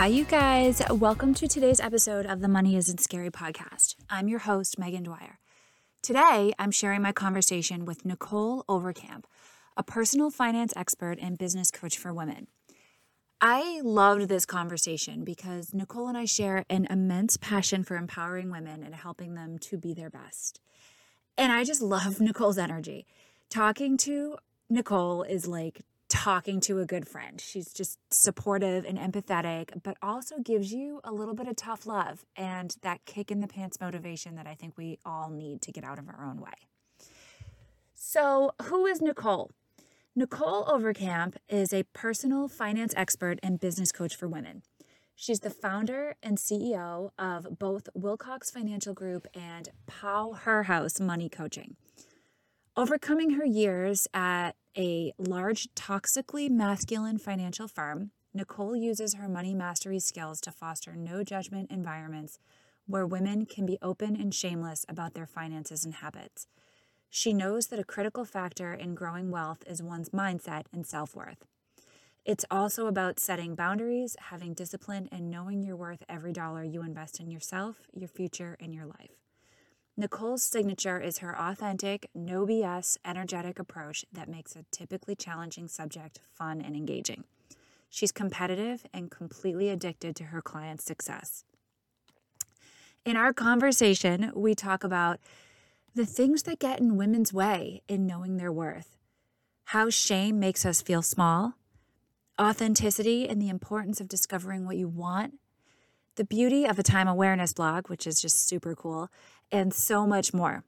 Hi, you guys. Welcome to today's episode of the Money Isn't Scary podcast. I'm your host, Megan Dwyer. Today, I'm sharing my conversation with Nicole Overcamp, a personal finance expert and business coach for women. I loved this conversation because Nicole and I share an immense passion for empowering women and helping them to be their best. And I just love Nicole's energy. Talking to Nicole is like talking to a good friend. She's just supportive and empathetic, but also gives you a little bit of tough love and that kick in the pants motivation that I think we all need to get out of our own way. So, who is Nicole? Nicole Overcamp is a personal finance expert and business coach for women. She's the founder and CEO of both Wilcox Financial Group and Pow Her House Money Coaching. Overcoming her years at a large, toxically masculine financial firm, Nicole uses her money mastery skills to foster no judgment environments where women can be open and shameless about their finances and habits. She knows that a critical factor in growing wealth is one's mindset and self worth. It's also about setting boundaries, having discipline, and knowing you're worth every dollar you invest in yourself, your future, and your life. Nicole's signature is her authentic, no BS, energetic approach that makes a typically challenging subject fun and engaging. She's competitive and completely addicted to her clients' success. In our conversation, we talk about the things that get in women's way in knowing their worth, how shame makes us feel small, authenticity and the importance of discovering what you want, the beauty of a time awareness blog, which is just super cool, and so much more.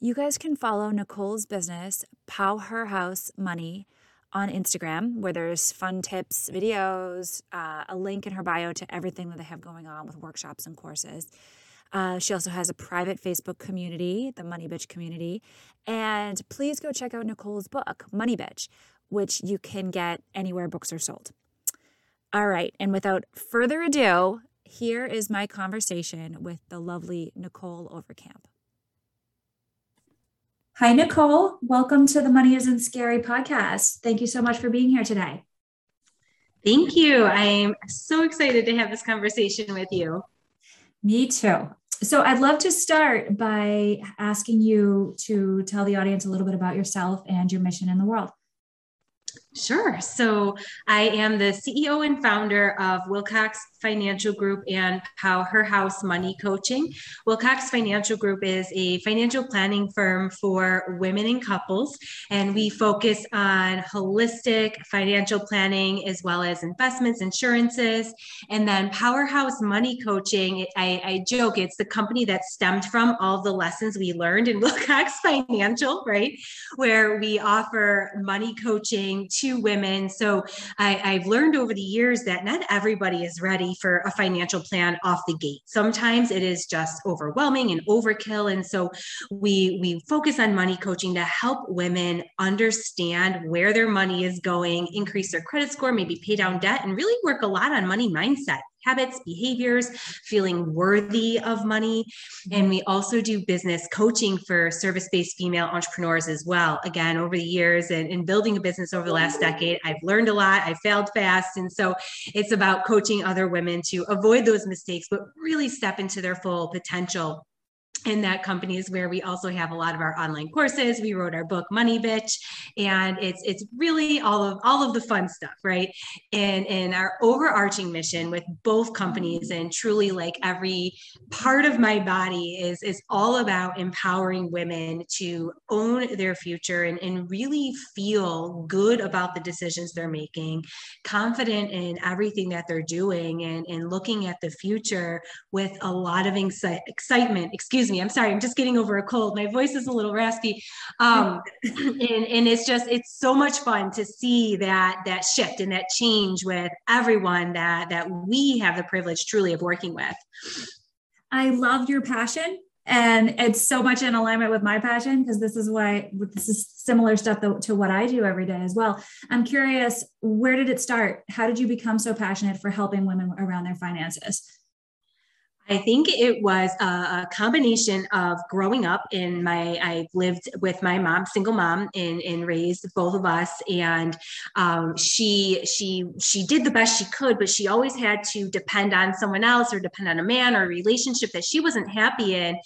You guys can follow Nicole's business, Pow Her House Money, on Instagram, where there's fun tips, videos, uh, a link in her bio to everything that they have going on with workshops and courses. Uh, she also has a private Facebook community, the Money Bitch community. And please go check out Nicole's book, Money Bitch, which you can get anywhere books are sold. All right. And without further ado, here is my conversation with the lovely Nicole Overcamp. Hi, Nicole. Welcome to the Money Isn't Scary podcast. Thank you so much for being here today. Thank you. I'm so excited to have this conversation with you. Me too. So, I'd love to start by asking you to tell the audience a little bit about yourself and your mission in the world. Sure. So I am the CEO and founder of Wilcox Financial Group and Pow Her House Money Coaching. Wilcox Financial Group is a financial planning firm for women and couples, and we focus on holistic financial planning as well as investments, insurances. And then Powerhouse Money Coaching, I, I joke, it's the company that stemmed from all the lessons we learned in Wilcox Financial, right? Where we offer money coaching to women. So I, I've learned over the years that not everybody is ready ready for a financial plan off the gate. Sometimes it is just overwhelming and overkill. And so we we focus on money coaching to help women understand where their money is going, increase their credit score, maybe pay down debt, and really work a lot on money mindset habits, behaviors, feeling worthy of money. Mm-hmm. And we also do business coaching for service based female entrepreneurs as well. Again, over the years and, in building a business over the last mm-hmm. decade, I've learned a lot. I failed fast. And so it's about coaching other women to avoid those mistakes, but really step into their full potential and that company is where we also have a lot of our online courses. We wrote our book money bitch and it's it's really all of all of the fun stuff right? And and our overarching mission with both companies and truly like every part of my body is is all about empowering women to own their future and, and really feel good about the decisions they're making confident in everything that they're doing and and looking at the future with a lot of excitement excuse excuse me i'm sorry i'm just getting over a cold my voice is a little raspy um, and, and it's just it's so much fun to see that that shift and that change with everyone that that we have the privilege truly of working with i love your passion and it's so much in alignment with my passion because this is why this is similar stuff to what I do every day as well. I'm curious, where did it start? How did you become so passionate for helping women around their finances? I think it was a, combination of growing up in my, I lived with my mom, single mom, and, and raised both of us. And um, she, she, she did the best she could, but she always had to depend on someone else or depend on a man or a relationship that she wasn't happy in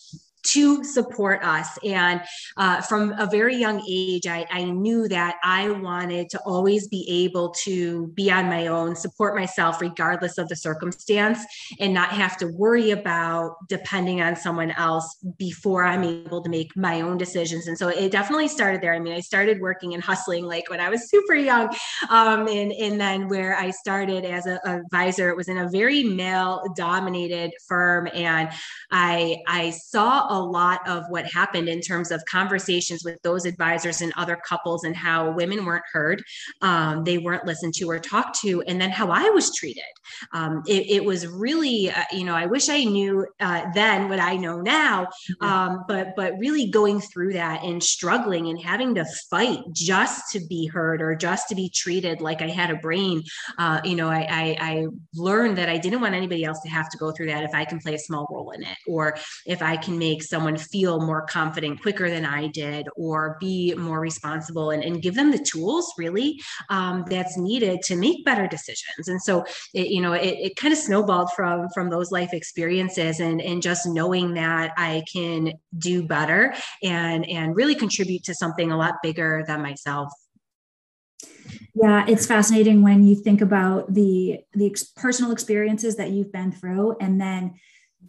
to support us. And uh, from a very young age, I, I, knew that I wanted to always be able to be on my own, support myself regardless of the circumstance, and not have to worry about depending on someone else before I'm able to make my own decisions. And so it definitely started there. I mean, I started working and hustling like when I was super young. Um, and, and then where I started as an advisor, it was in a very male dominated firm. And I, I saw a lot of what happened in terms of conversations with those advisors and other couples and how women weren't heard, um, they weren't listened to or talked to, and then how I was treated. Um, it, it, was really, uh, you know, I wish I knew uh, then what I know now, mm-hmm. um, but but really going through that and struggling and having to fight just to be heard or just to be treated like I had a brain. Uh, you know, I, I, I learned that I didn't want anybody else to have to go through that if I can play a small role in it, or if I can make make someone feel more confident quicker than I did or be more responsible and, and give them the tools really um, that's needed to make better decisions. And so, it, you know, it, it kind of snowballed from, from those life experiences and, and just knowing that I can do better and, and really contribute to something a lot bigger than myself. Yeah, it's fascinating when you think about the the personal experiences that you've been through, and then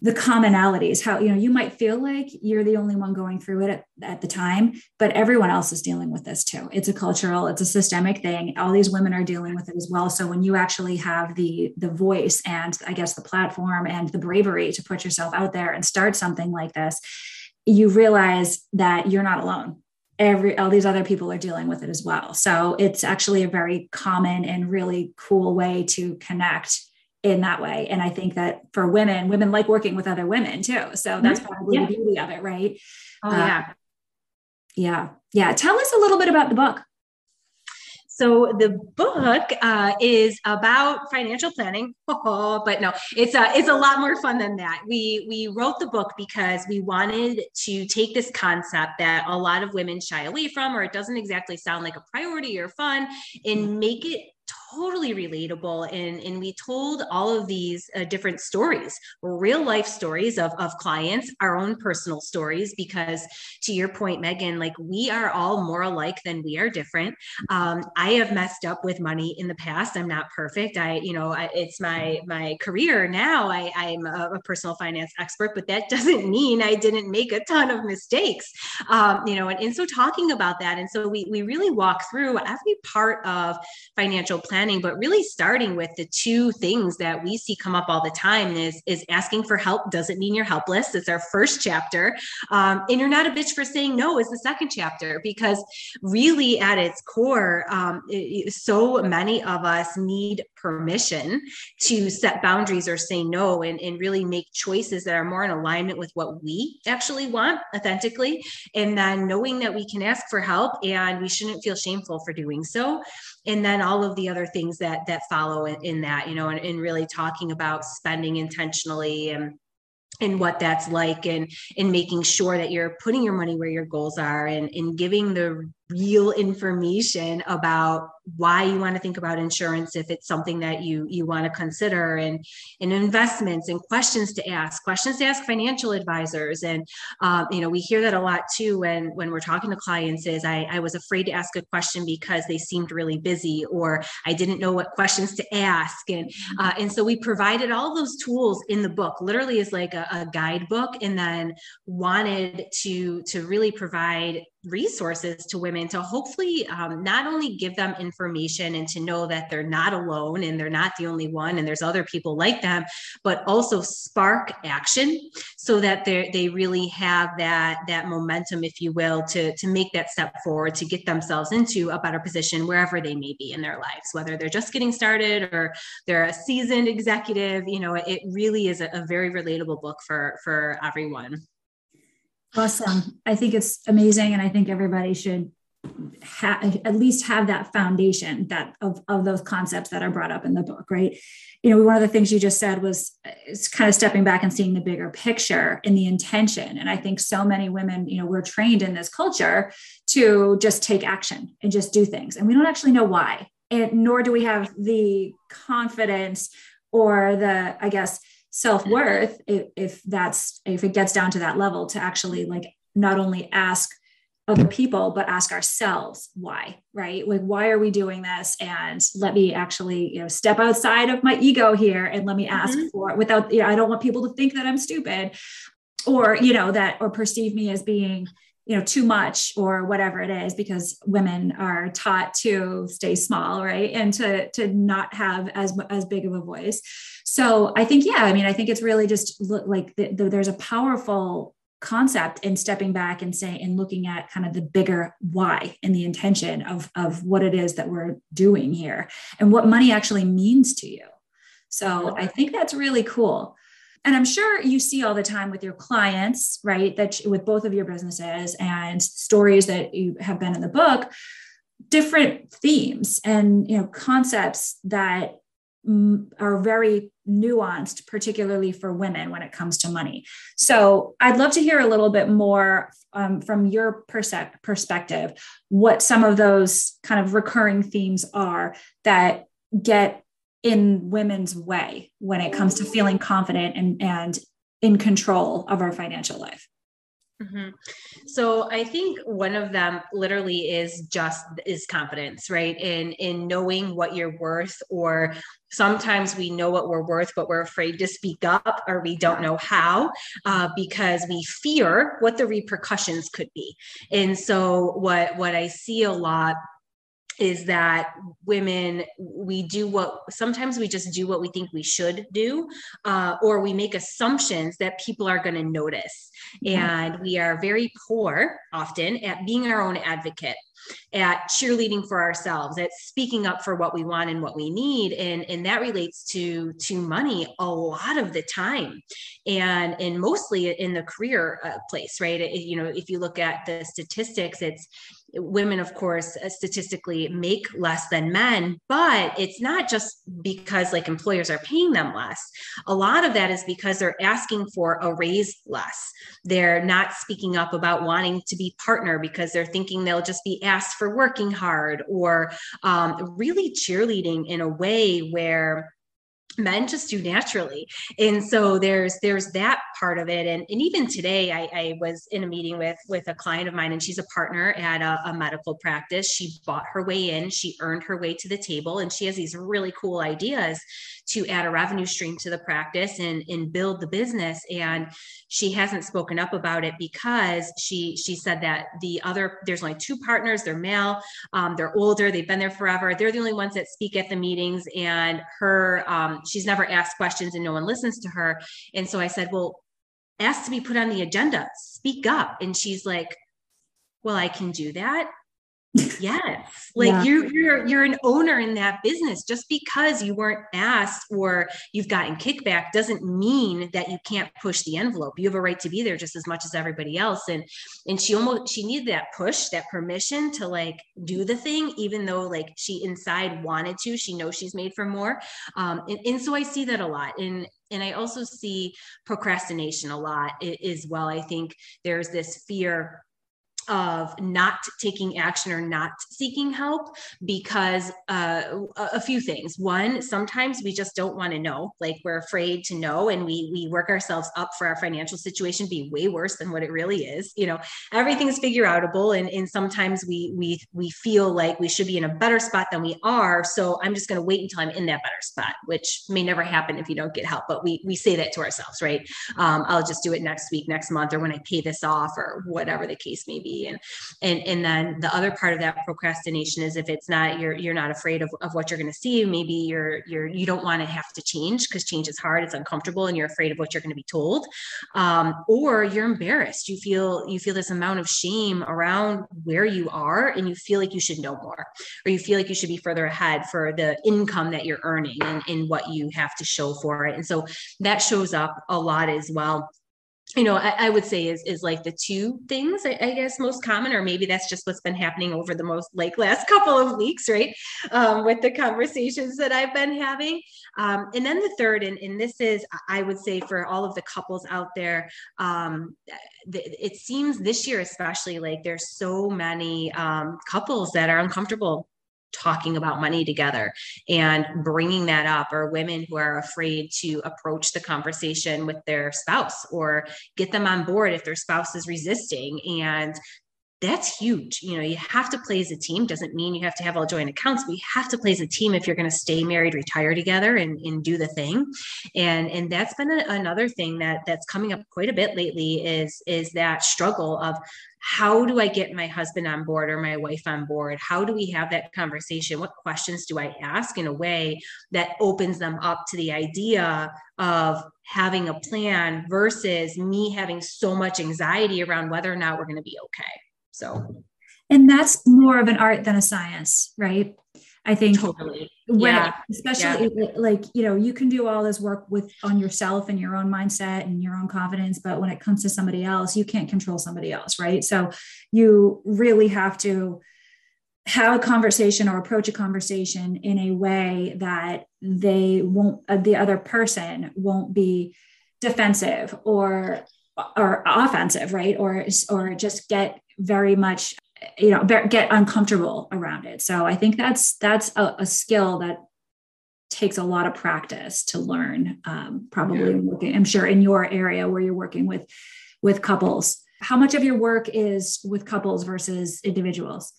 the commonalities how you know you might feel like you're the only one going through it at, at, the time but everyone else is dealing with this too. It's a cultural it's a systemic thing. All these women are dealing with it as well. So when you actually have the the voice and i guess the platform and the bravery to put yourself out there and start something like this you realize that you're not alone. Every all these other people are dealing with it as well. So it's actually a very common and really cool way to connect in that way. And I think that for women, women like working with other women too. So that's mm-hmm. probably yeah. the beauty of it, right? Oh, uh, yeah. Yeah. Yeah. Tell us a little bit about the book. So the book uh, is about financial planning, but no, it's a it's a lot more fun than that. We we wrote the book because we wanted to take this concept that a lot of women shy away from, or it doesn't exactly sound like a priority or fun, and make it totally relatable. And, and we told all of these uh, different stories real life stories of, of clients our own personal stories because to your point megan like we are all more alike than we are different. Um, i have messed up with money in the past. I'm not perfect. I you know I, it's my my career now. I, i'm a, a, personal finance expert but that doesn't mean i didn't make a ton of mistakes. Um, you know and, and so talking about that and so we, we really walk through every part of financial planning, but really starting with the two things that we see come up all the time is, is asking for help doesn't mean you're helpless. It's our first chapter. Um, and you're not a bitch for saying no is the second chapter because really at its core, um, it, so many of us need permission to set boundaries or say no and, and really make choices that are more in alignment with what we actually want authentically. And then knowing that we can ask for help and we shouldn't feel shameful for doing so and then all of the other things that that follow in, in that you know and, and really talking about spending intentionally and and what that's like and and making sure that you're putting your money where your goals are and, and giving the real information about why you want to think about insurance if it's something that you you want to consider and and investments and questions to ask questions to ask financial advisors. And um, you know we hear that a lot too when when we're talking to clients is I, I was afraid to ask a question because they seemed really busy or I didn't know what questions to ask. And uh, and so we provided all those tools in the book literally is like a, a guidebook and then wanted to to really provide resources to women to hopefully um, not only give them information and to know that they're not alone and they're not the only one and there's other people like them but also spark action so that they they really have that that momentum if you will to to make that step forward to get themselves into a better position wherever they may be in their lives whether they're just getting started or they're a seasoned executive you know it really is a, a very relatable book for for everyone Awesome. I think it's amazing. And I think everybody should have at least have that foundation that of, of those concepts that are brought up in the book, right? You know, one of the things you just said was it's kind of stepping back and seeing the bigger picture and the intention. And I think so many women, you know, we're trained in this culture to just take action and just do things. And we don't actually know why. And nor do we have the confidence or the, I guess, self-worth if, if that's if it gets down to that level to actually like not only ask other people but ask ourselves why right like why are we doing this and let me actually you know step outside of my ego here and let me ask mm-hmm. for it without you know i don't want people to think that i'm stupid or you know that or perceive me as being you know too much or whatever it is because women are taught to stay small right and to to not have as as big of a voice so I think, yeah, I mean, I think it's really just like the, the, there's a powerful concept in stepping back and saying and looking at kind of the bigger why and the intention of, of what it is that we're doing here and what money actually means to you. So I think that's really cool. And I'm sure you see all the time with your clients, right? That with both of your businesses and stories that you have been in the book, different themes and you know concepts that are very nuanced, particularly for women when it comes to money. So I'd love to hear a little bit more um, from your perspective, what some of those kind of recurring themes are that get in women's way when it comes to feeling confident and, and in control of our financial life. Mm-hmm. So I think one of them literally is just is confidence, right? In in knowing what you're worth, or sometimes we know what we're worth, but we're afraid to speak up, or we don't know how uh, because we fear what the repercussions could be. And so what what I see a lot is that women we do what sometimes we just do what we think we should do uh, or we make assumptions that people are going to notice and we are very poor often at being our own advocate at cheerleading for ourselves at speaking up for what we want and what we need. And and that relates to to money a lot of the time and and mostly in the career uh, place right? It, you know if you look at the statistics it's women of course uh, statistically make less than men but it's not just because like employers are paying them less. A lot of that is because they're asking for a raise less. They're not speaking up about wanting to be partner because they're thinking they'll just be for working hard or um, really cheerleading in a way where men just do naturally. And so there's there's that part of it. And, and even today I, I was in a meeting with with a client of mine and she's a partner at a, a, medical practice. She bought her way in. She earned her way to the table and she has these really cool ideas to add a revenue stream to the practice and, and build the business. And she hasn't spoken up about it because she she said that the other there's only two partners, they're male, um, they're older, they've been there forever. They're the only ones that speak at the meetings, and her um, she's never asked questions and no one listens to her. And so I said, well, ask to be put on the agenda, speak up. And she's like, well, I can do that yes like yeah. you you're you're an owner in that business. Just because you weren't asked or you've gotten kickback doesn't mean that you can't push the envelope. You have a right to be there just as much as everybody else. And and she almost she needed that push that permission to like do the thing even though like she inside wanted to. She knows she's made for more. Um and, and so i see that a lot. And and I also see procrastination a lot as well. I think there's this fear of not taking action or not seeking help because uh, a few things. One sometimes we just don't want to know. Like we're afraid to know and we we work ourselves up for our financial situation be way worse than what it really is you know? Everything's figure outable and, and sometimes we we we feel like we should be in a better spot than we are so i'm just going to wait until i'm in that better spot which may never happen if you don't get help but we we say that to ourselves right? Um, i'll just do it next week next month or when i pay this off or whatever the case may be and and and then the other part of that procrastination is if it's not you're you're not afraid of, of what you're going to see maybe you're you're you don't want to have to change because change is hard it's uncomfortable and you're afraid of what you're going to be told. Um, or you're embarrassed you feel you feel this amount of shame around where you are and you feel like you should know more or you feel like you should be further ahead for the income that you're earning and, and what you have to show for it. And so that shows up a lot as well you know, I, I, would say is is like the two things I, I, guess most common, or maybe that's just what's been happening over the most like last couple of weeks, right? Um, with the conversations that I've been having. Um, and then the third, and, and this is, I would say for all of the couples out there, um, it seems this year especially like there's so many um, couples that are uncomfortable talking about money together and bringing that up or women who are afraid to approach the conversation with their spouse or get them on board if their spouse is resisting and that's huge. You know, you have to play as a team. Doesn't mean you have to have all joint accounts, but you have to play as a team if you're going to stay married, retire together, and, and do the thing. And and that's been a, another thing that that's coming up quite a bit lately is is that struggle of how do I get my husband on board or my wife on board? How do we have that conversation? What questions do I ask in a way that opens them up to the idea of having a plan versus me having so much anxiety around whether or not we're going to be okay? So, and that's more of an art than a science, right? I think totally. When, yeah. especially yeah. like you know you can do all this work with on yourself and your own mindset and your own confidence but when it comes to somebody else you can't control somebody else right so you really have to have a conversation or approach a conversation in a way that they won't uh, the other person won't be defensive or or offensive right or or just get very much you know get uncomfortable around it so i think that's that's a, a skill that takes a lot of practice to learn um, probably yeah. working, i'm sure in your area where you're working with with couples how much of your work is with couples versus individuals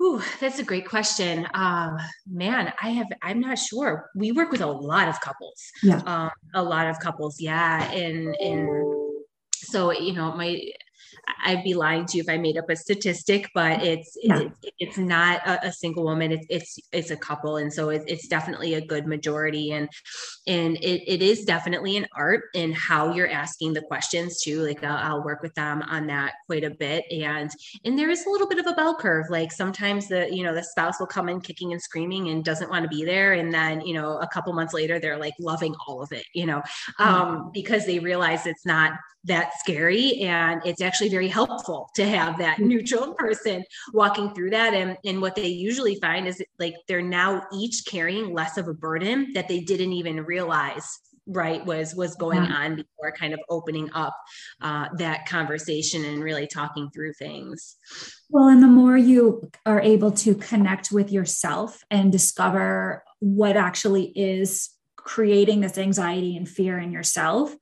Ooh, that's a great question. Uh, man, I have, I'm not sure. We work with a lot of couples. Yeah. Um, a lot of couples. Yeah. And, and so, you know, my, I'd be lying to you if I made up a statistic, but it's yeah. it's, it's not a, a, single woman. It's it's it's a couple, and so it, it's definitely a good majority, and and it, it is definitely an art in how you're asking the questions too. Like I'll, I'll work with them on that quite a bit, and and there is a little bit of a bell curve. Like sometimes the you know the spouse will come in kicking and screaming and doesn't want to be there, and then you know a couple months later they're like loving all of it, you know, mm-hmm. um, because they realize it's not that scary and it's actually very helpful to have that mm-hmm. neutral person walking through that and, and what they usually find is like they're now each carrying less of a burden that they didn't even realize right was was going yeah. on before kind of opening up uh, that conversation and really talking through things well and the more you are able to connect with yourself and discover what actually is creating this anxiety and fear in yourself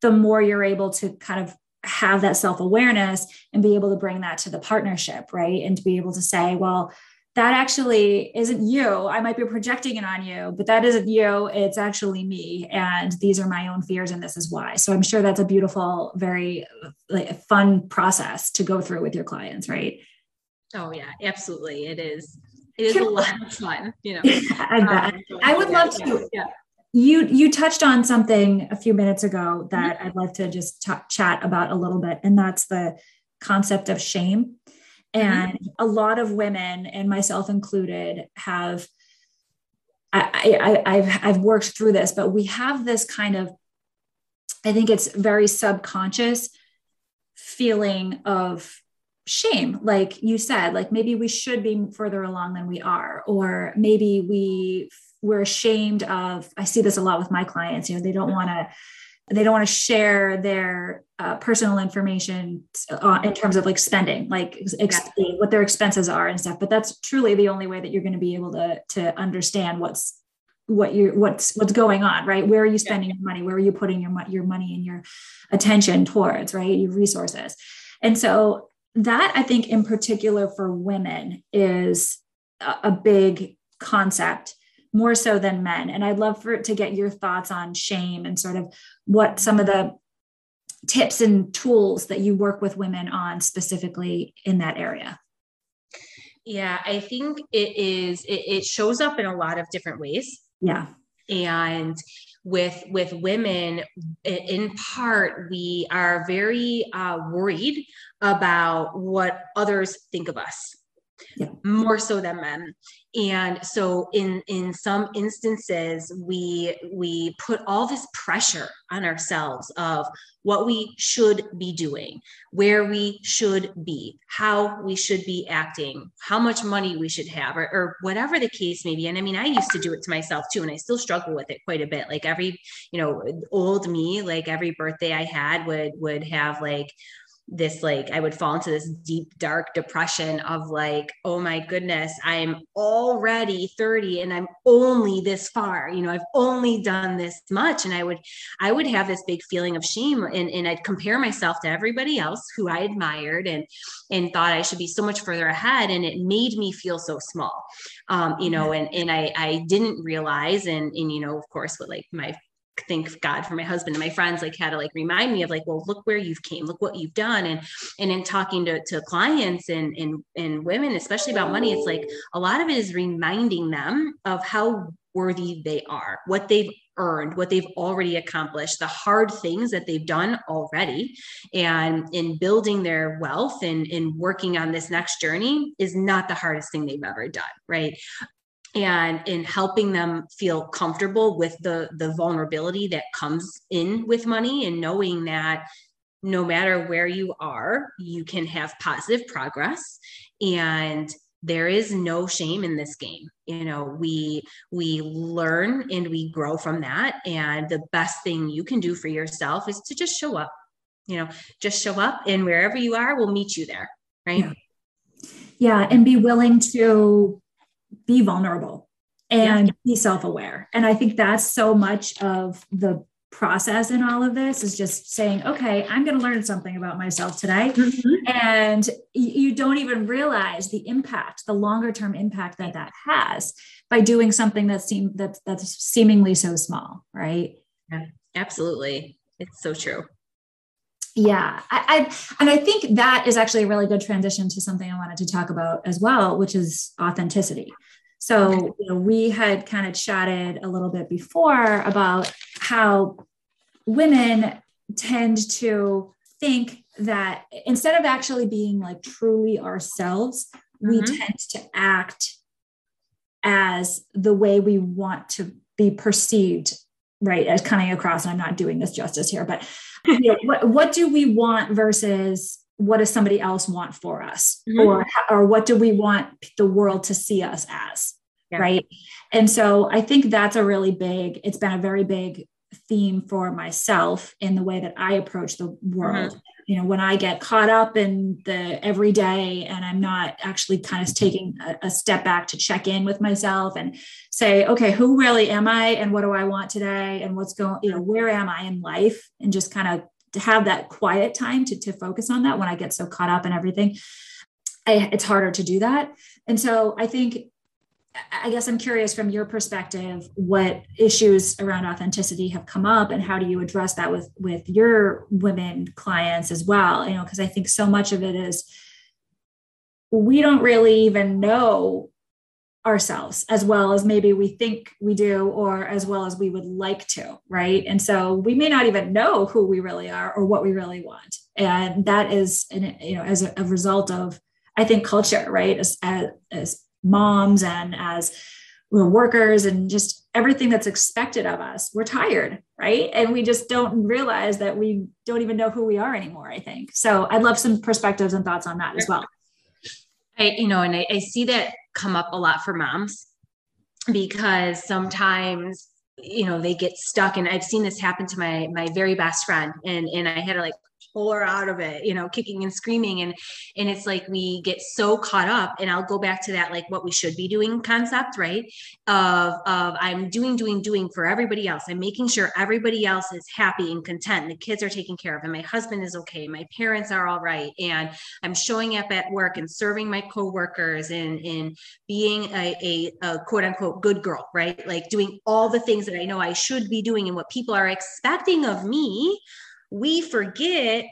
the more you're able to kind of have that self awareness and be able to bring that to the partnership, right? And to be able to say, well, that actually isn't you. I might be projecting it on you, but that isn't you. It's actually me. And these are my own fears, and this is why. So I'm sure that's a beautiful, very like, fun process to go through with your clients, right? Oh, yeah, absolutely. It is. It is a lot of fun, you know. I, um, I would love to. Yeah you you touched on something a few minutes ago that mm-hmm. I'd like to just t- chat about a little bit, and that's the concept of shame. Mm-hmm. And mm-hmm. a lot of women, and myself included, have I, I, I've I've worked through this, but we have this kind of, I think it's very subconscious feeling of shame like you said like maybe we should be further along than we are or maybe we we're ashamed of i see this a lot with my clients you know they don't want to they don't want to share their uh, personal information uh, in terms of like spending like ex- what their expenses are and stuff but that's truly the only way that you're going to be able to to understand what's what you're what's what's going on right? Where are you spending yeah. your money? Where are you putting your, your money and your attention towards right? Your resources. And so that i think in particular for women is a, a big concept more so than men. And I'd love for it to get your thoughts on shame and sort of what some of the tips and tools that you work with women on specifically in that area? Yeah, I think it is, it, it shows up in a lot of different ways. Yeah. And with with women in part we are very uh, worried about what others think of us yeah. more so than men and so in in some instances we we put all this pressure on ourselves of what we should be doing where we should be how we should be acting how much money we should have or, or whatever the case may be. And i mean i used to do it to myself too and i still struggle with it quite a bit. Like every you know old me like every birthday i had would would have like this like I would fall into this deep dark depression of like oh my goodness I'm already 30 and I'm only this far you know I've only done this much. And I would I would have this big feeling of shame and, and I'd compare myself to everybody else who I admired and and thought I should be so much further ahead. And it made me feel so small um you know and and I I didn't realize and and you know of course with like my thank God for my husband and my friends, like had to like remind me of like, well, look where you've came, look what you've done. And and in talking to, to clients and, and and women, especially about money, it's like a lot of it is reminding them of how worthy they are, what they've earned, what they've already accomplished, the hard things that they've done already. And in building their wealth and in working on this next journey is not the hardest thing they've ever done. Right and in helping them feel comfortable with the the vulnerability that comes in with money and knowing that no matter where you are you can have positive progress and there is no shame in this game. You know we we learn and we grow from that. And the best thing you can do for yourself is to just show up you know just show up and wherever you are we'll meet you there right? Yeah, yeah. And be willing to be vulnerable and yeah. be self-aware. And i think that's so much of the process in all of this is just saying okay i'm going to learn something about myself today. Mm-hmm. and you don't even realize the impact the longer term impact that that has by doing something that seem that that's seemingly so small right? Yeah absolutely. It's so true yeah I, I, and i think that is actually a really good transition to something i wanted to talk about as well which is authenticity so you know, we had kind of chatted a little bit before about how women tend to think that instead of actually being like truly ourselves mm-hmm. we tend to act as the way we want to be perceived right as coming across and i'm not doing this justice here but you know, what, what do we want versus what does somebody else want for us mm-hmm. or or what do we want the world to see us as yeah. right and so i think that's a really big it's been a very big theme for myself in the way that i approach the world mm-hmm. you know when i get caught up in the everyday and i'm not actually kind of taking a, a step back to check in with myself and say okay who really am i and what do i want today and what's going you know where am i in life and just kind of to have that quiet time to, to focus on that when I get so caught up in everything. I, it's harder to do that. And so I think, I guess I'm curious from your perspective, what issues around authenticity have come up and how do you address that with, with your women clients as well? You know, because I think so much of it is we don't really even know ourselves as well as maybe we think we do or as well as we would like to right? And so we may not even know who we really are or what we really want. And that is you know as a, a, result of i think culture right? As, as, as moms and as workers and just everything that's expected of us we're tired right? And we just don't realize that we don't even know who we are anymore i think. So i'd love some perspectives and thoughts on that as well. I, you know, and I, I see that come up a lot for moms because sometimes you know they get stuck. And i've seen this happen to my my very best friend. And and i had to like pull out of it, you know, kicking and screaming. And and it's like we get so caught up. And I'll go back to that like what we should be doing concept, right? Of of I'm doing, doing, doing for everybody else. I'm making sure everybody else is happy and content. The kids are taken care of, and my husband is okay. My parents are all right. And I'm showing up at work and serving my coworkers and and being a, a, a quote unquote good girl, right? Like doing all the things that I know I should be doing and what people are expecting of me we forget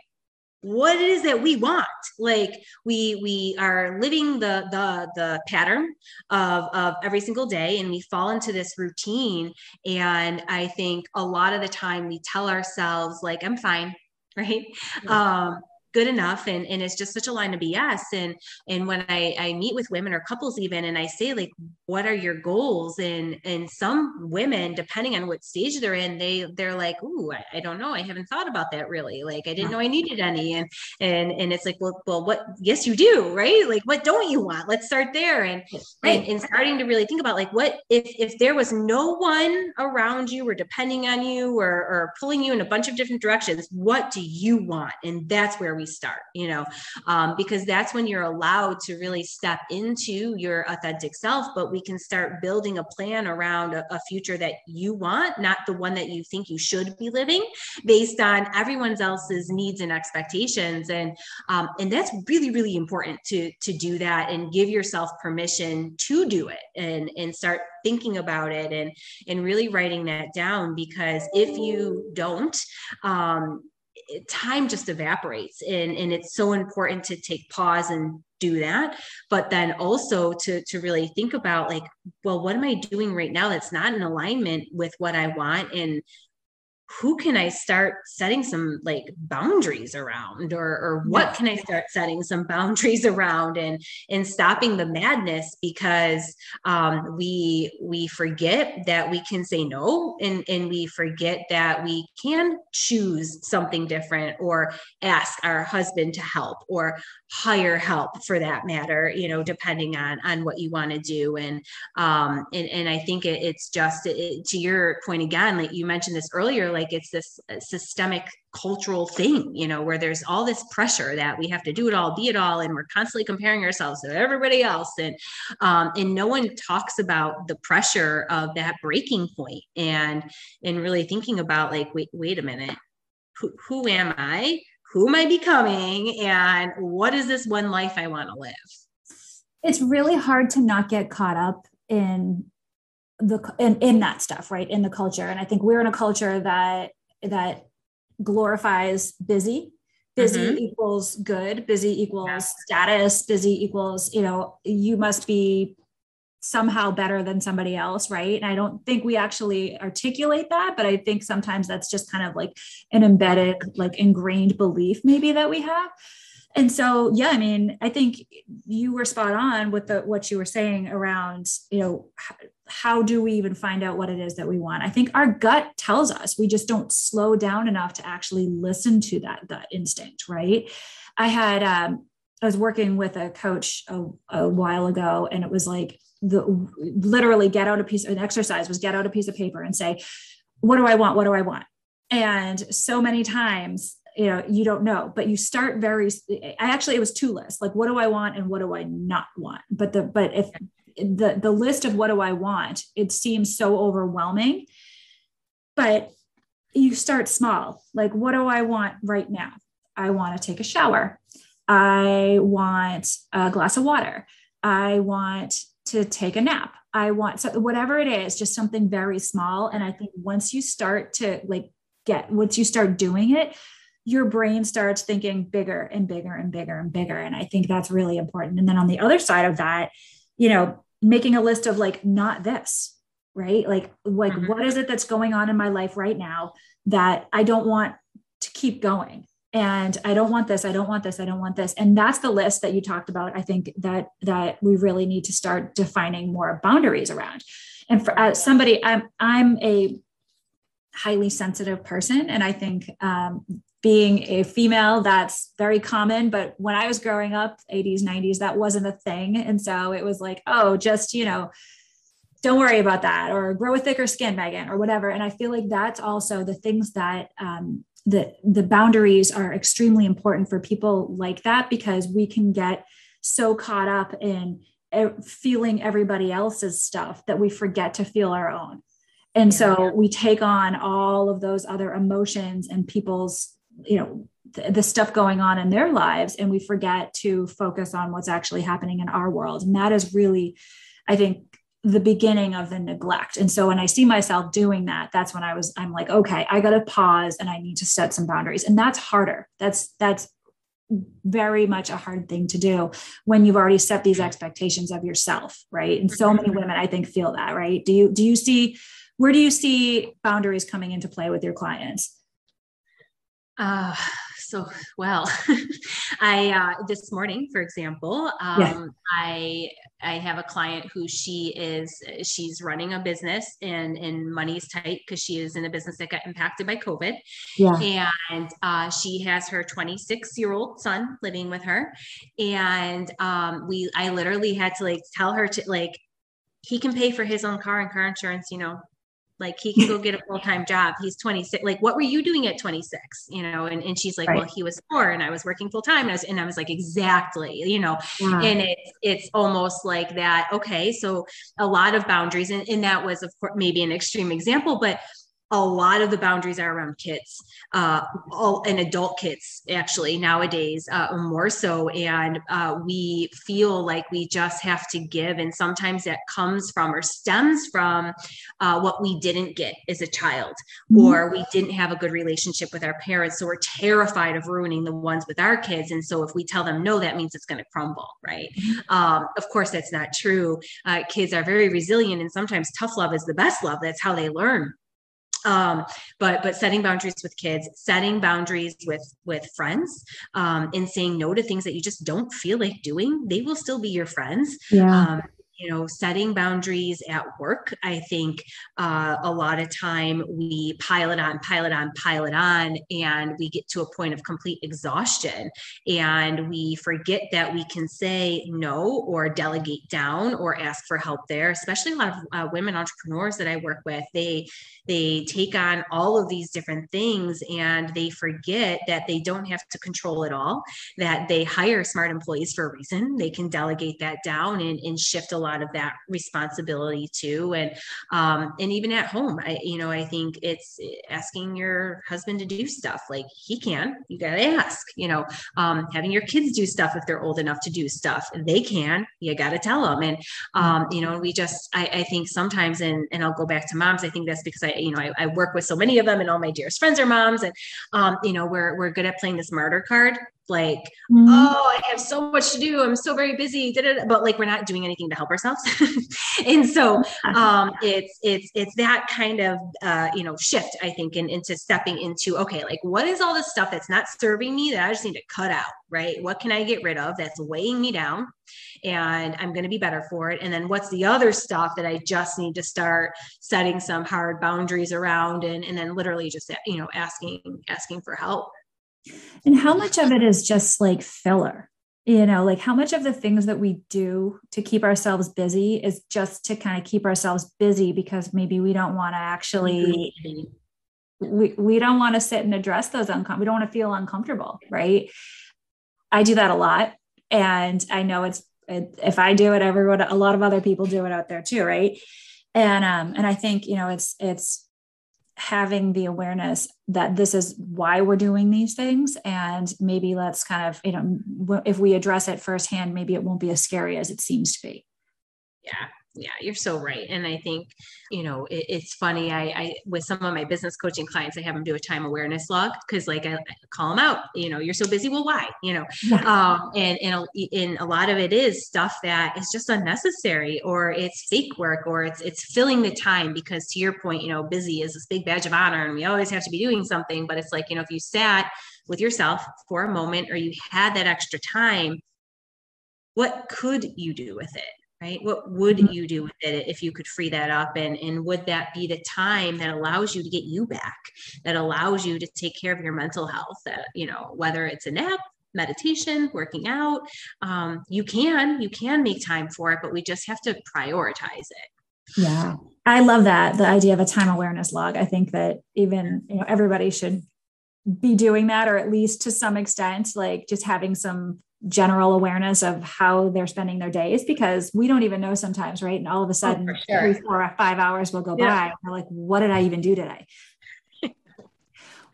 what it is that we want. Like we we are living the the the pattern of of every single day and we fall into this routine. And i think a lot of the time we tell ourselves like i'm fine right? Yeah. um good enough and, and it's just such a line of bs and and when I, I meet with women or couples even and i say like what are your goals? And and some women depending on what stage they're in they they're like ooh I, I don't know. I haven't thought about that really. Like i didn't know i needed any. And and and it's like well well what yes you do right? Like what don't you want? Let's start there. And right. and, starting to really think about like what if if there was no one around you or depending on you or or pulling you in a bunch of different directions what do you want? And that's where we start, you know, um, because that's when you're allowed to really step into your authentic self. But we can start building a plan around a, a future that you want, not the one that you think you should be living based on everyone else's needs and expectations. And um, and that's really, really important to to do that and give yourself permission to do it and and start thinking about it and and really writing that down because if you don't um, time just evaporates and, and it's so important to take pause and do that. But then also to to really think about like well what am i doing right now that's not in alignment with what i want? And who can I start setting some like boundaries around? Or or what can I start setting some boundaries around and and stopping the madness because um, we we forget that we can say no and and we forget that we can choose something different or ask our husband to help or hire help for that matter you know depending on on what you want to do. And um and and I think it, it's just it, to your point again like you mentioned this earlier like it's this systemic cultural thing, you know, where there's all this pressure that we have to do it all, be it all, and we're constantly comparing ourselves to everybody else, and um, and no one talks about the pressure of that breaking point, and and really thinking about like, wait, wait a minute, who, who am I? Who am I becoming? And what is this one life I want to live? It's really hard to not get caught up in the in, in that stuff right in the culture. And i think we're in a culture that that glorifies busy. Busy mm-hmm. equals good. Busy equals yeah. status. Busy equals you know you must be somehow better than somebody else right? And i don't think we actually articulate that but i think sometimes that's just kind of like an embedded like ingrained belief maybe that we have and so yeah i mean i think you were spot on with the what you were saying around you know how do we even find out what it is that we want? I think our gut tells us we just don't slow down enough to actually listen to that gut instinct right? I had um, i was working with a coach a, a while ago and it was like the literally get out a piece of an exercise was get out a piece of paper and say what do i want? What do i want? And so many times you know you don't know but you start very i actually it was two lists like what do i want and what do i not want? But the but if the the list of what do i want it seems so overwhelming but you start small like what do i want right now? I want to take a shower. I want a glass of water. I want to take a nap. I want so whatever it is just something very small and i think once you start to like get once you start doing it your brain starts thinking bigger and bigger and bigger and bigger. And I think that's really important. And then on the other side of that, you know, making a list of like, not this, right? Like, like mm-hmm. what is it that's going on in my life right now that I don't want to keep going? And I don't want this, I don't want this, I don't want this. And that's the list that you talked about. I think that that we really need to start defining more boundaries around. And for uh, somebody, I'm I'm a highly sensitive person and i think um, being a female that's very common. But when i was growing up 80s 90s that wasn't a thing. And so it was like oh just you know don't worry about that or grow a thicker skin megan or whatever. And i feel like that's also the things that um, the the boundaries are extremely important for people like that because we can get so caught up in feeling everybody else's stuff that we forget to feel our own. And so we take on all of those other emotions and people's you know the, the stuff going on in their lives and we forget to focus on what's actually happening in our world and that is really i think the beginning of the neglect. And so when I see myself doing that, that's when I was, I'm like, okay, I got to pause and I need to set some boundaries. And that's harder. That's, that's very much a hard thing to do when you've already set these expectations of yourself. Right. And so mm-hmm. many women, I think, feel that, right? Do you, do you see, where do you see boundaries coming into play with your clients? Uh, so well i uh, this morning for example um, yeah. i i have a client who she is she's running a business and and money's tight because she is in a business that got impacted by covid. Yeah. And uh, she has her 26 year old son living with her. And um, we i literally had to like tell her to like he can pay for his own car and car insurance you know like he can go get a full-time job he's 26 like what were you doing at 26 you know and, and she's like right. well he was four and i was working full-time and I was, and I was like exactly you know yeah. and it's it's almost like that okay so a lot of boundaries and, and that was of course maybe an extreme example but a lot of the boundaries are around kids uh, all, and adult kids actually nowadays uh, more so. And uh, we feel like we just have to give and sometimes that comes from or stems from uh, what we didn't get as a child mm-hmm. or we didn't have a good relationship with our parents so we're terrified of ruining the ones with our kids. And so if we tell them no that means it's going to crumble right? Mm-hmm. um, of course that's not true. Uh, kids are very resilient and sometimes tough love is the best love. That's how they learn um, but but setting boundaries with kids setting boundaries with with friends um, and saying no to things that you just don't feel like doing they will still be your friends yeah. um, you know setting boundaries at work i think uh, a lot of time we pile it on pile it on pile it on and we get to a point of complete exhaustion. And we forget that we can say no or delegate down or ask for help there especially a lot of uh, women entrepreneurs that i work with they they take on all of these different things and they forget that they don't have to control it all that they hire smart employees for a reason. They can delegate that down and, and shift a lot of that responsibility too. And um, and even at home i you know i think it's asking your husband to do stuff. Like he can you got to ask you know um, having your kids do stuff if they're old enough to do stuff. They can you got to tell them and um, you know we just I, I think sometimes and and i'll go back to moms i think that's because i you know I, I work with so many of them and all my dearest friends are moms. And um, you know we're we're good at playing this martyr card like mm-hmm. oh i have so much to do. I'm so very busy. But like we're not doing anything to help ourselves. And so um it's it's it's that kind of uh you know shift i think in, into stepping into okay like what is all this stuff that's not serving me that i just need to cut out right? What can i get rid of that's weighing me down and i'm going to be better for it? And then what's the other stuff that i just need to start setting some hard boundaries around and and then literally just you know asking asking for help and how much of it is just like filler? You know, like how much of the things that we do to keep ourselves busy is just to kind of keep ourselves busy because maybe we don't want to actually we, we don't want to sit and address those uncom we don't want to feel uncomfortable, right? I do that a lot. And I know it's if I do it, everyone a lot of other people do it out there too, right? And um, and I think, you know, it's it's having the awareness that this is why we're doing these things. And maybe let's kind of you know if we address it firsthand maybe it won't be as scary as it seems to be. Yeah yeah you're so right and i think you know it, it's funny I, I with some of my business coaching clients i have them do a time awareness log because like I, I, call them out you know you're so busy well why? You know? Yeah. um and and a, and a lot of it is stuff that is just unnecessary or it's fake work or it's it's filling the time because to your point you know busy is this big badge of honor and we always have to be doing something but it's like you know if you sat with yourself for a moment or you had that extra time what could you do with it right? What would mm-hmm. you do with it if you could free that up? And and would that be the time that allows you to get you back that allows you to take care of your mental health that you know whether it's a nap meditation working out um, you can you can make time for it but we just have to prioritize it. Yeah. I love that the idea of a time awareness log. I think that even you know everybody should be doing that or at least to some extent like just having some general awareness of how they're spending their days because we don't even know sometimes, right? And all of a oh, sudden, oh, sure. three, four, five hours will go yeah. by. And we're like, what did I even do today?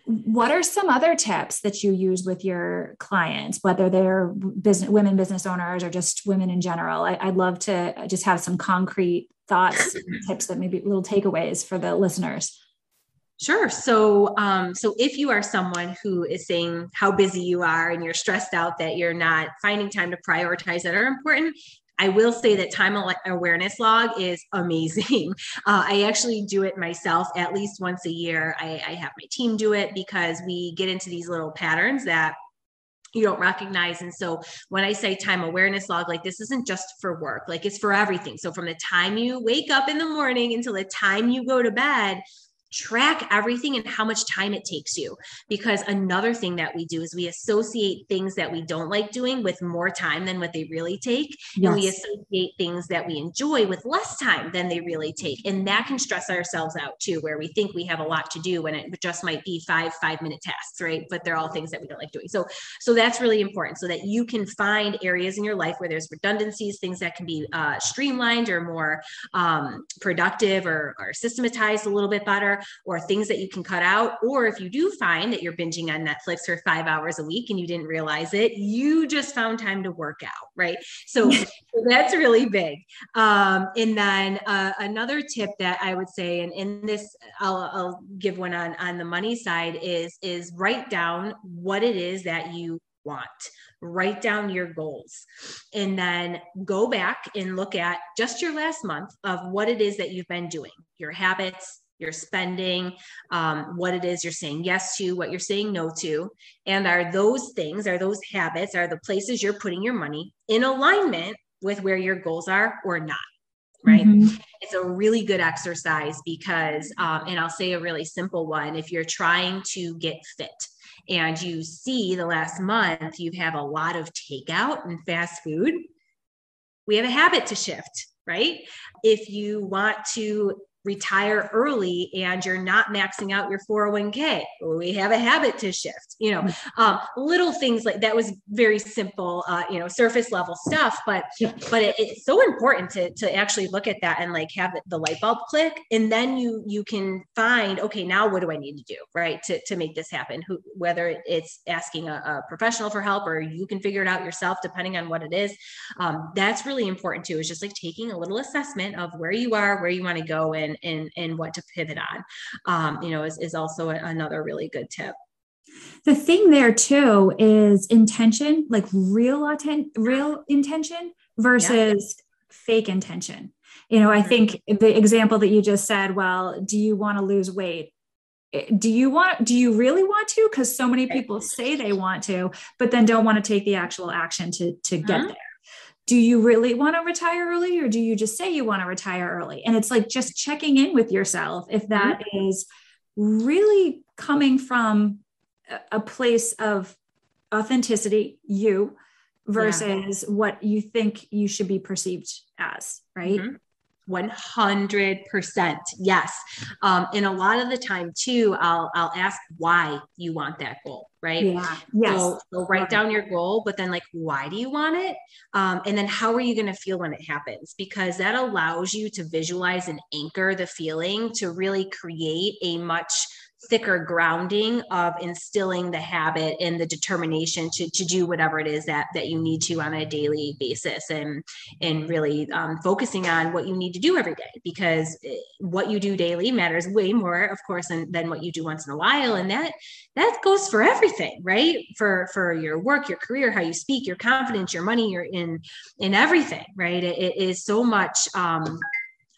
what are some other tips that you use with your clients whether they're business women business owners or just women in general I, would love to just have some concrete thoughts tips that maybe little takeaways for the listeners Sure. So, um, so if you are someone who is saying how busy you are and you're stressed out that you're not finding time to prioritize that are important, I will say that time awareness log is amazing. Uh, I actually do it myself at least once a year. I, I have my team do it because we get into these little patterns that you don't recognize. And so when I say time awareness log, like this isn't just for work, like it's for everything. So from the time you wake up in the morning until the time you go to bed, track everything and how much time it takes you. Because another thing that we do is we associate things that we don't like doing with more time than what they really take. Yes. And we associate things that we enjoy with less time than they really take. And that can stress ourselves out too, where we think we have a lot to do when it just might be five, five minute tasks, right? But they're all things that we don't like doing. So, so that's really important so that you can find areas in your life where there's redundancies, things that can be uh, streamlined or more um, productive or, or systematized a little bit better or things that you can cut out. Or if you do find that you're binging on Netflix for five hours a week and you didn't realize it, you just found time to work out, right? So, so that's really big. Um, and then uh, another tip that I would say, and in this, I'll, I'll give one on on the money side is is write down what it is that you want write down your goals and then go back and look at just your last month of what it is that you've been doing your habits your spending, um, what it is you're saying yes to, what you're saying no to. And are those things, are those habits, are the places you're putting your money in alignment with where your goals are or not? Right. Mm-hmm. It's a really good exercise because, um, and I'll say a really simple one if you're trying to get fit and you see the last month you have a lot of takeout and fast food, we have a habit to shift right? If you want to retire early and you're not maxing out your 401k we have a habit to shift you know mm-hmm. um, little things like that was very simple uh, you know surface level stuff but but it, it's so important to to actually look at that and like have the light bulb click and then you you can find okay now what do i need to do right to, to make this happen? Who, whether it's asking a, a professional for help or you can figure it out yourself depending on what it is um, that's really important too is just like taking a little assessment of where you are where you want to go and and and what to pivot on um, you know is, is also a, another really good tip the thing there too is intention like real atten- real intention versus yeah. fake intention you know i mm-hmm. think the example that you just said well do you want to lose weight do you want do you really want to because so many people say they want to but then don't want to take the actual action to to get mm-hmm. there do you really want to retire early or do you just say you want to retire early and it's like just checking in with yourself if that mm-hmm. is really coming from a place of authenticity you versus yeah. what you think you should be perceived as right mm-hmm. 100% yes. Um, and a lot of the time too i'll i'll ask why you want that goal right? Yeah yes. so, so write down your goal but then like why do you want it? Um, and then how are you going to feel when it happens? Because that allows you to visualize and anchor the feeling to really create a much thicker grounding of instilling the habit and the determination to, to do whatever it is that that you need to on a daily basis and and really um, focusing on what you need to do every day because eh, what you do daily matters way more of course than, than what you do once in a while. And that that goes for everything right? For for your work your career how you speak your confidence your money your in in everything right? It, it is so much um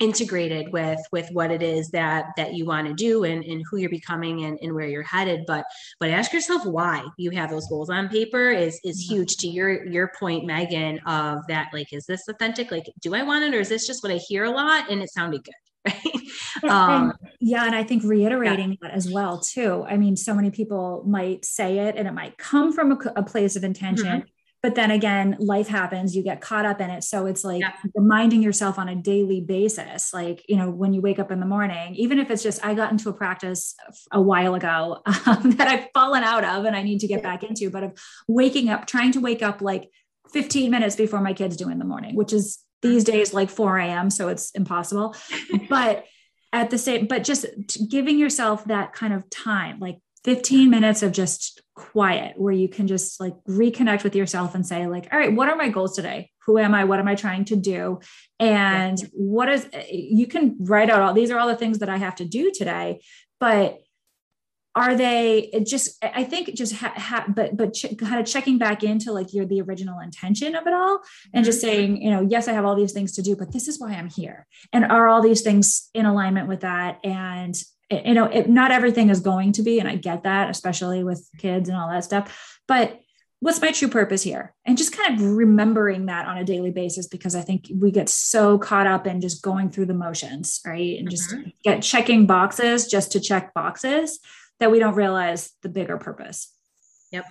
integrated with with what it is that that you want to do and, and who you're becoming and, and where you're headed. But but ask yourself why you have those goals on paper is is mm-hmm. huge to your your point megan of that like is this authentic? Like do i want it or is this just what i hear a lot and it sounded good right? Um, yeah and i think reiterating yeah. that as well too. I mean so many people might say it and it might come from a, a place of intention mm-hmm but then again life happens you get caught up in it so it's like yeah. reminding yourself on a daily basis like you know when you wake up in the morning even if it's just i got into a practice a while ago um, that i've fallen out of and i need to get back into but of waking up trying to wake up like 15 minutes before my kids do in the morning which is these mm-hmm. days like 4 a.m so it's impossible but at the same but just giving yourself that kind of time like 15 minutes of just quiet where you can just like reconnect with yourself and say like all right what are my goals today? Who am i? What am i trying to do? And yeah. what is you can write out all these are all the things that i have to do today but are they just i think just ha, ha, but but ch- kind of checking back into like your the original intention of it all and just mm-hmm. saying you know yes i have all these things to do but this is why i'm here. And are all these things in alignment with that? And you know it, not everything is going to be and i get that especially with kids and all that stuff but what's my true purpose here and just kind of remembering that on a daily basis because i think we get so caught up in just going through the motions right and just mm-hmm. get checking boxes just to check boxes that we don't realize the bigger purpose. Yep,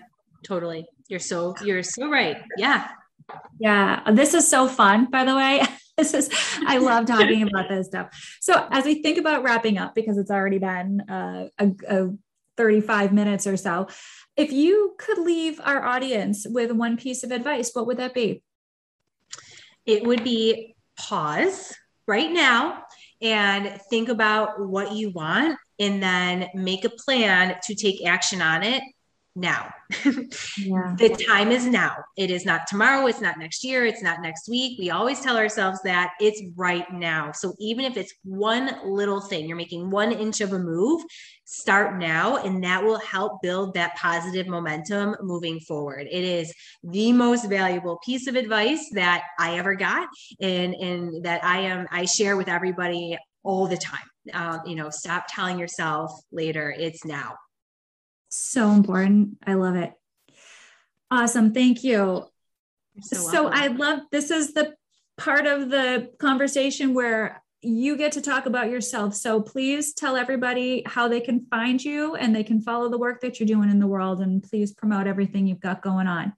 totally. You're so you're so right. Yeah. Yeah, this is so fun, by the way. this is I love talking about this stuff. So as we think about wrapping up, because it's already been uh, a, a 35 minutes or so, if you could leave our audience with one piece of advice, what would that be? It would be pause right now and think about what you want and then make a plan to take action on it now. yeah. the time is now. It is not tomorrow. It's not next year. It's not next week. We always tell ourselves that it's right now. So even if it's one little thing, you're making one inch of a move, start now, and that will help build that positive momentum moving forward. It is the most valuable piece of advice that I ever got, and and that I am I share with everybody all the time. Um, you know, stop telling yourself later, it's now. So important. I love it. Awesome. Thank you. So, so I love this is the part of the conversation where you get to talk about yourself. So please tell everybody how they can find you and they can follow the work that you're doing in the world and please promote everything you've got going on.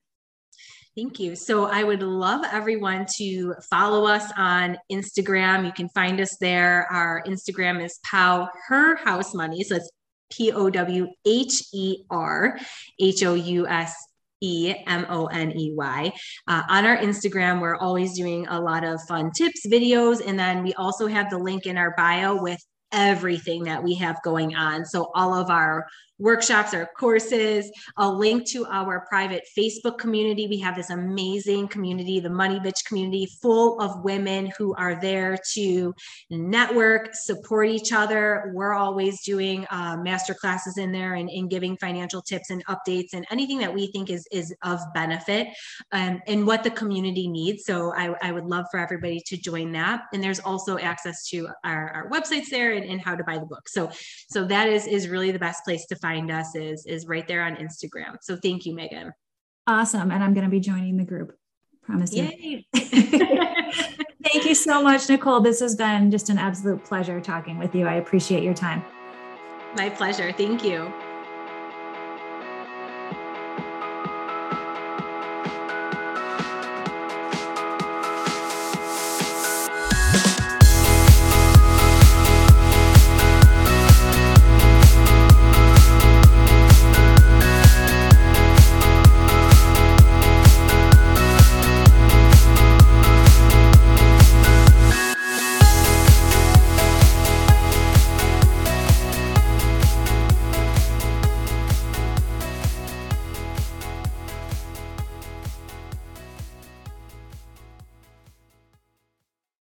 Thank you. So I would love everyone to follow us on Instagram. You can find us there. Our Instagram is Pow Her House Money. So it's P O W H E R H O U S E M O N E Y. Uh, on our Instagram, we're always doing a lot of fun tips, videos, and then we also have the link in our bio with everything that we have going on. So, all of our workshops or courses, a link to our private Facebook community. We have this amazing community, the Money Bitch community, full of women who are there to network, support each other. We're always doing uh, master classes in there and, and, giving financial tips and updates and anything that we think is, is of benefit um, and what the community needs. So I, I, would love for everybody to join that. And there's also access to our, our websites there and, and how to buy the book. So, so that is, is really the best place to find us is is right there on Instagram. So thank you, Megan. Awesome. And I'm going to be joining the group. Promise Yay. you. thank you so much, Nicole. This has been just an absolute pleasure talking with you. I appreciate your time. My pleasure. Thank you.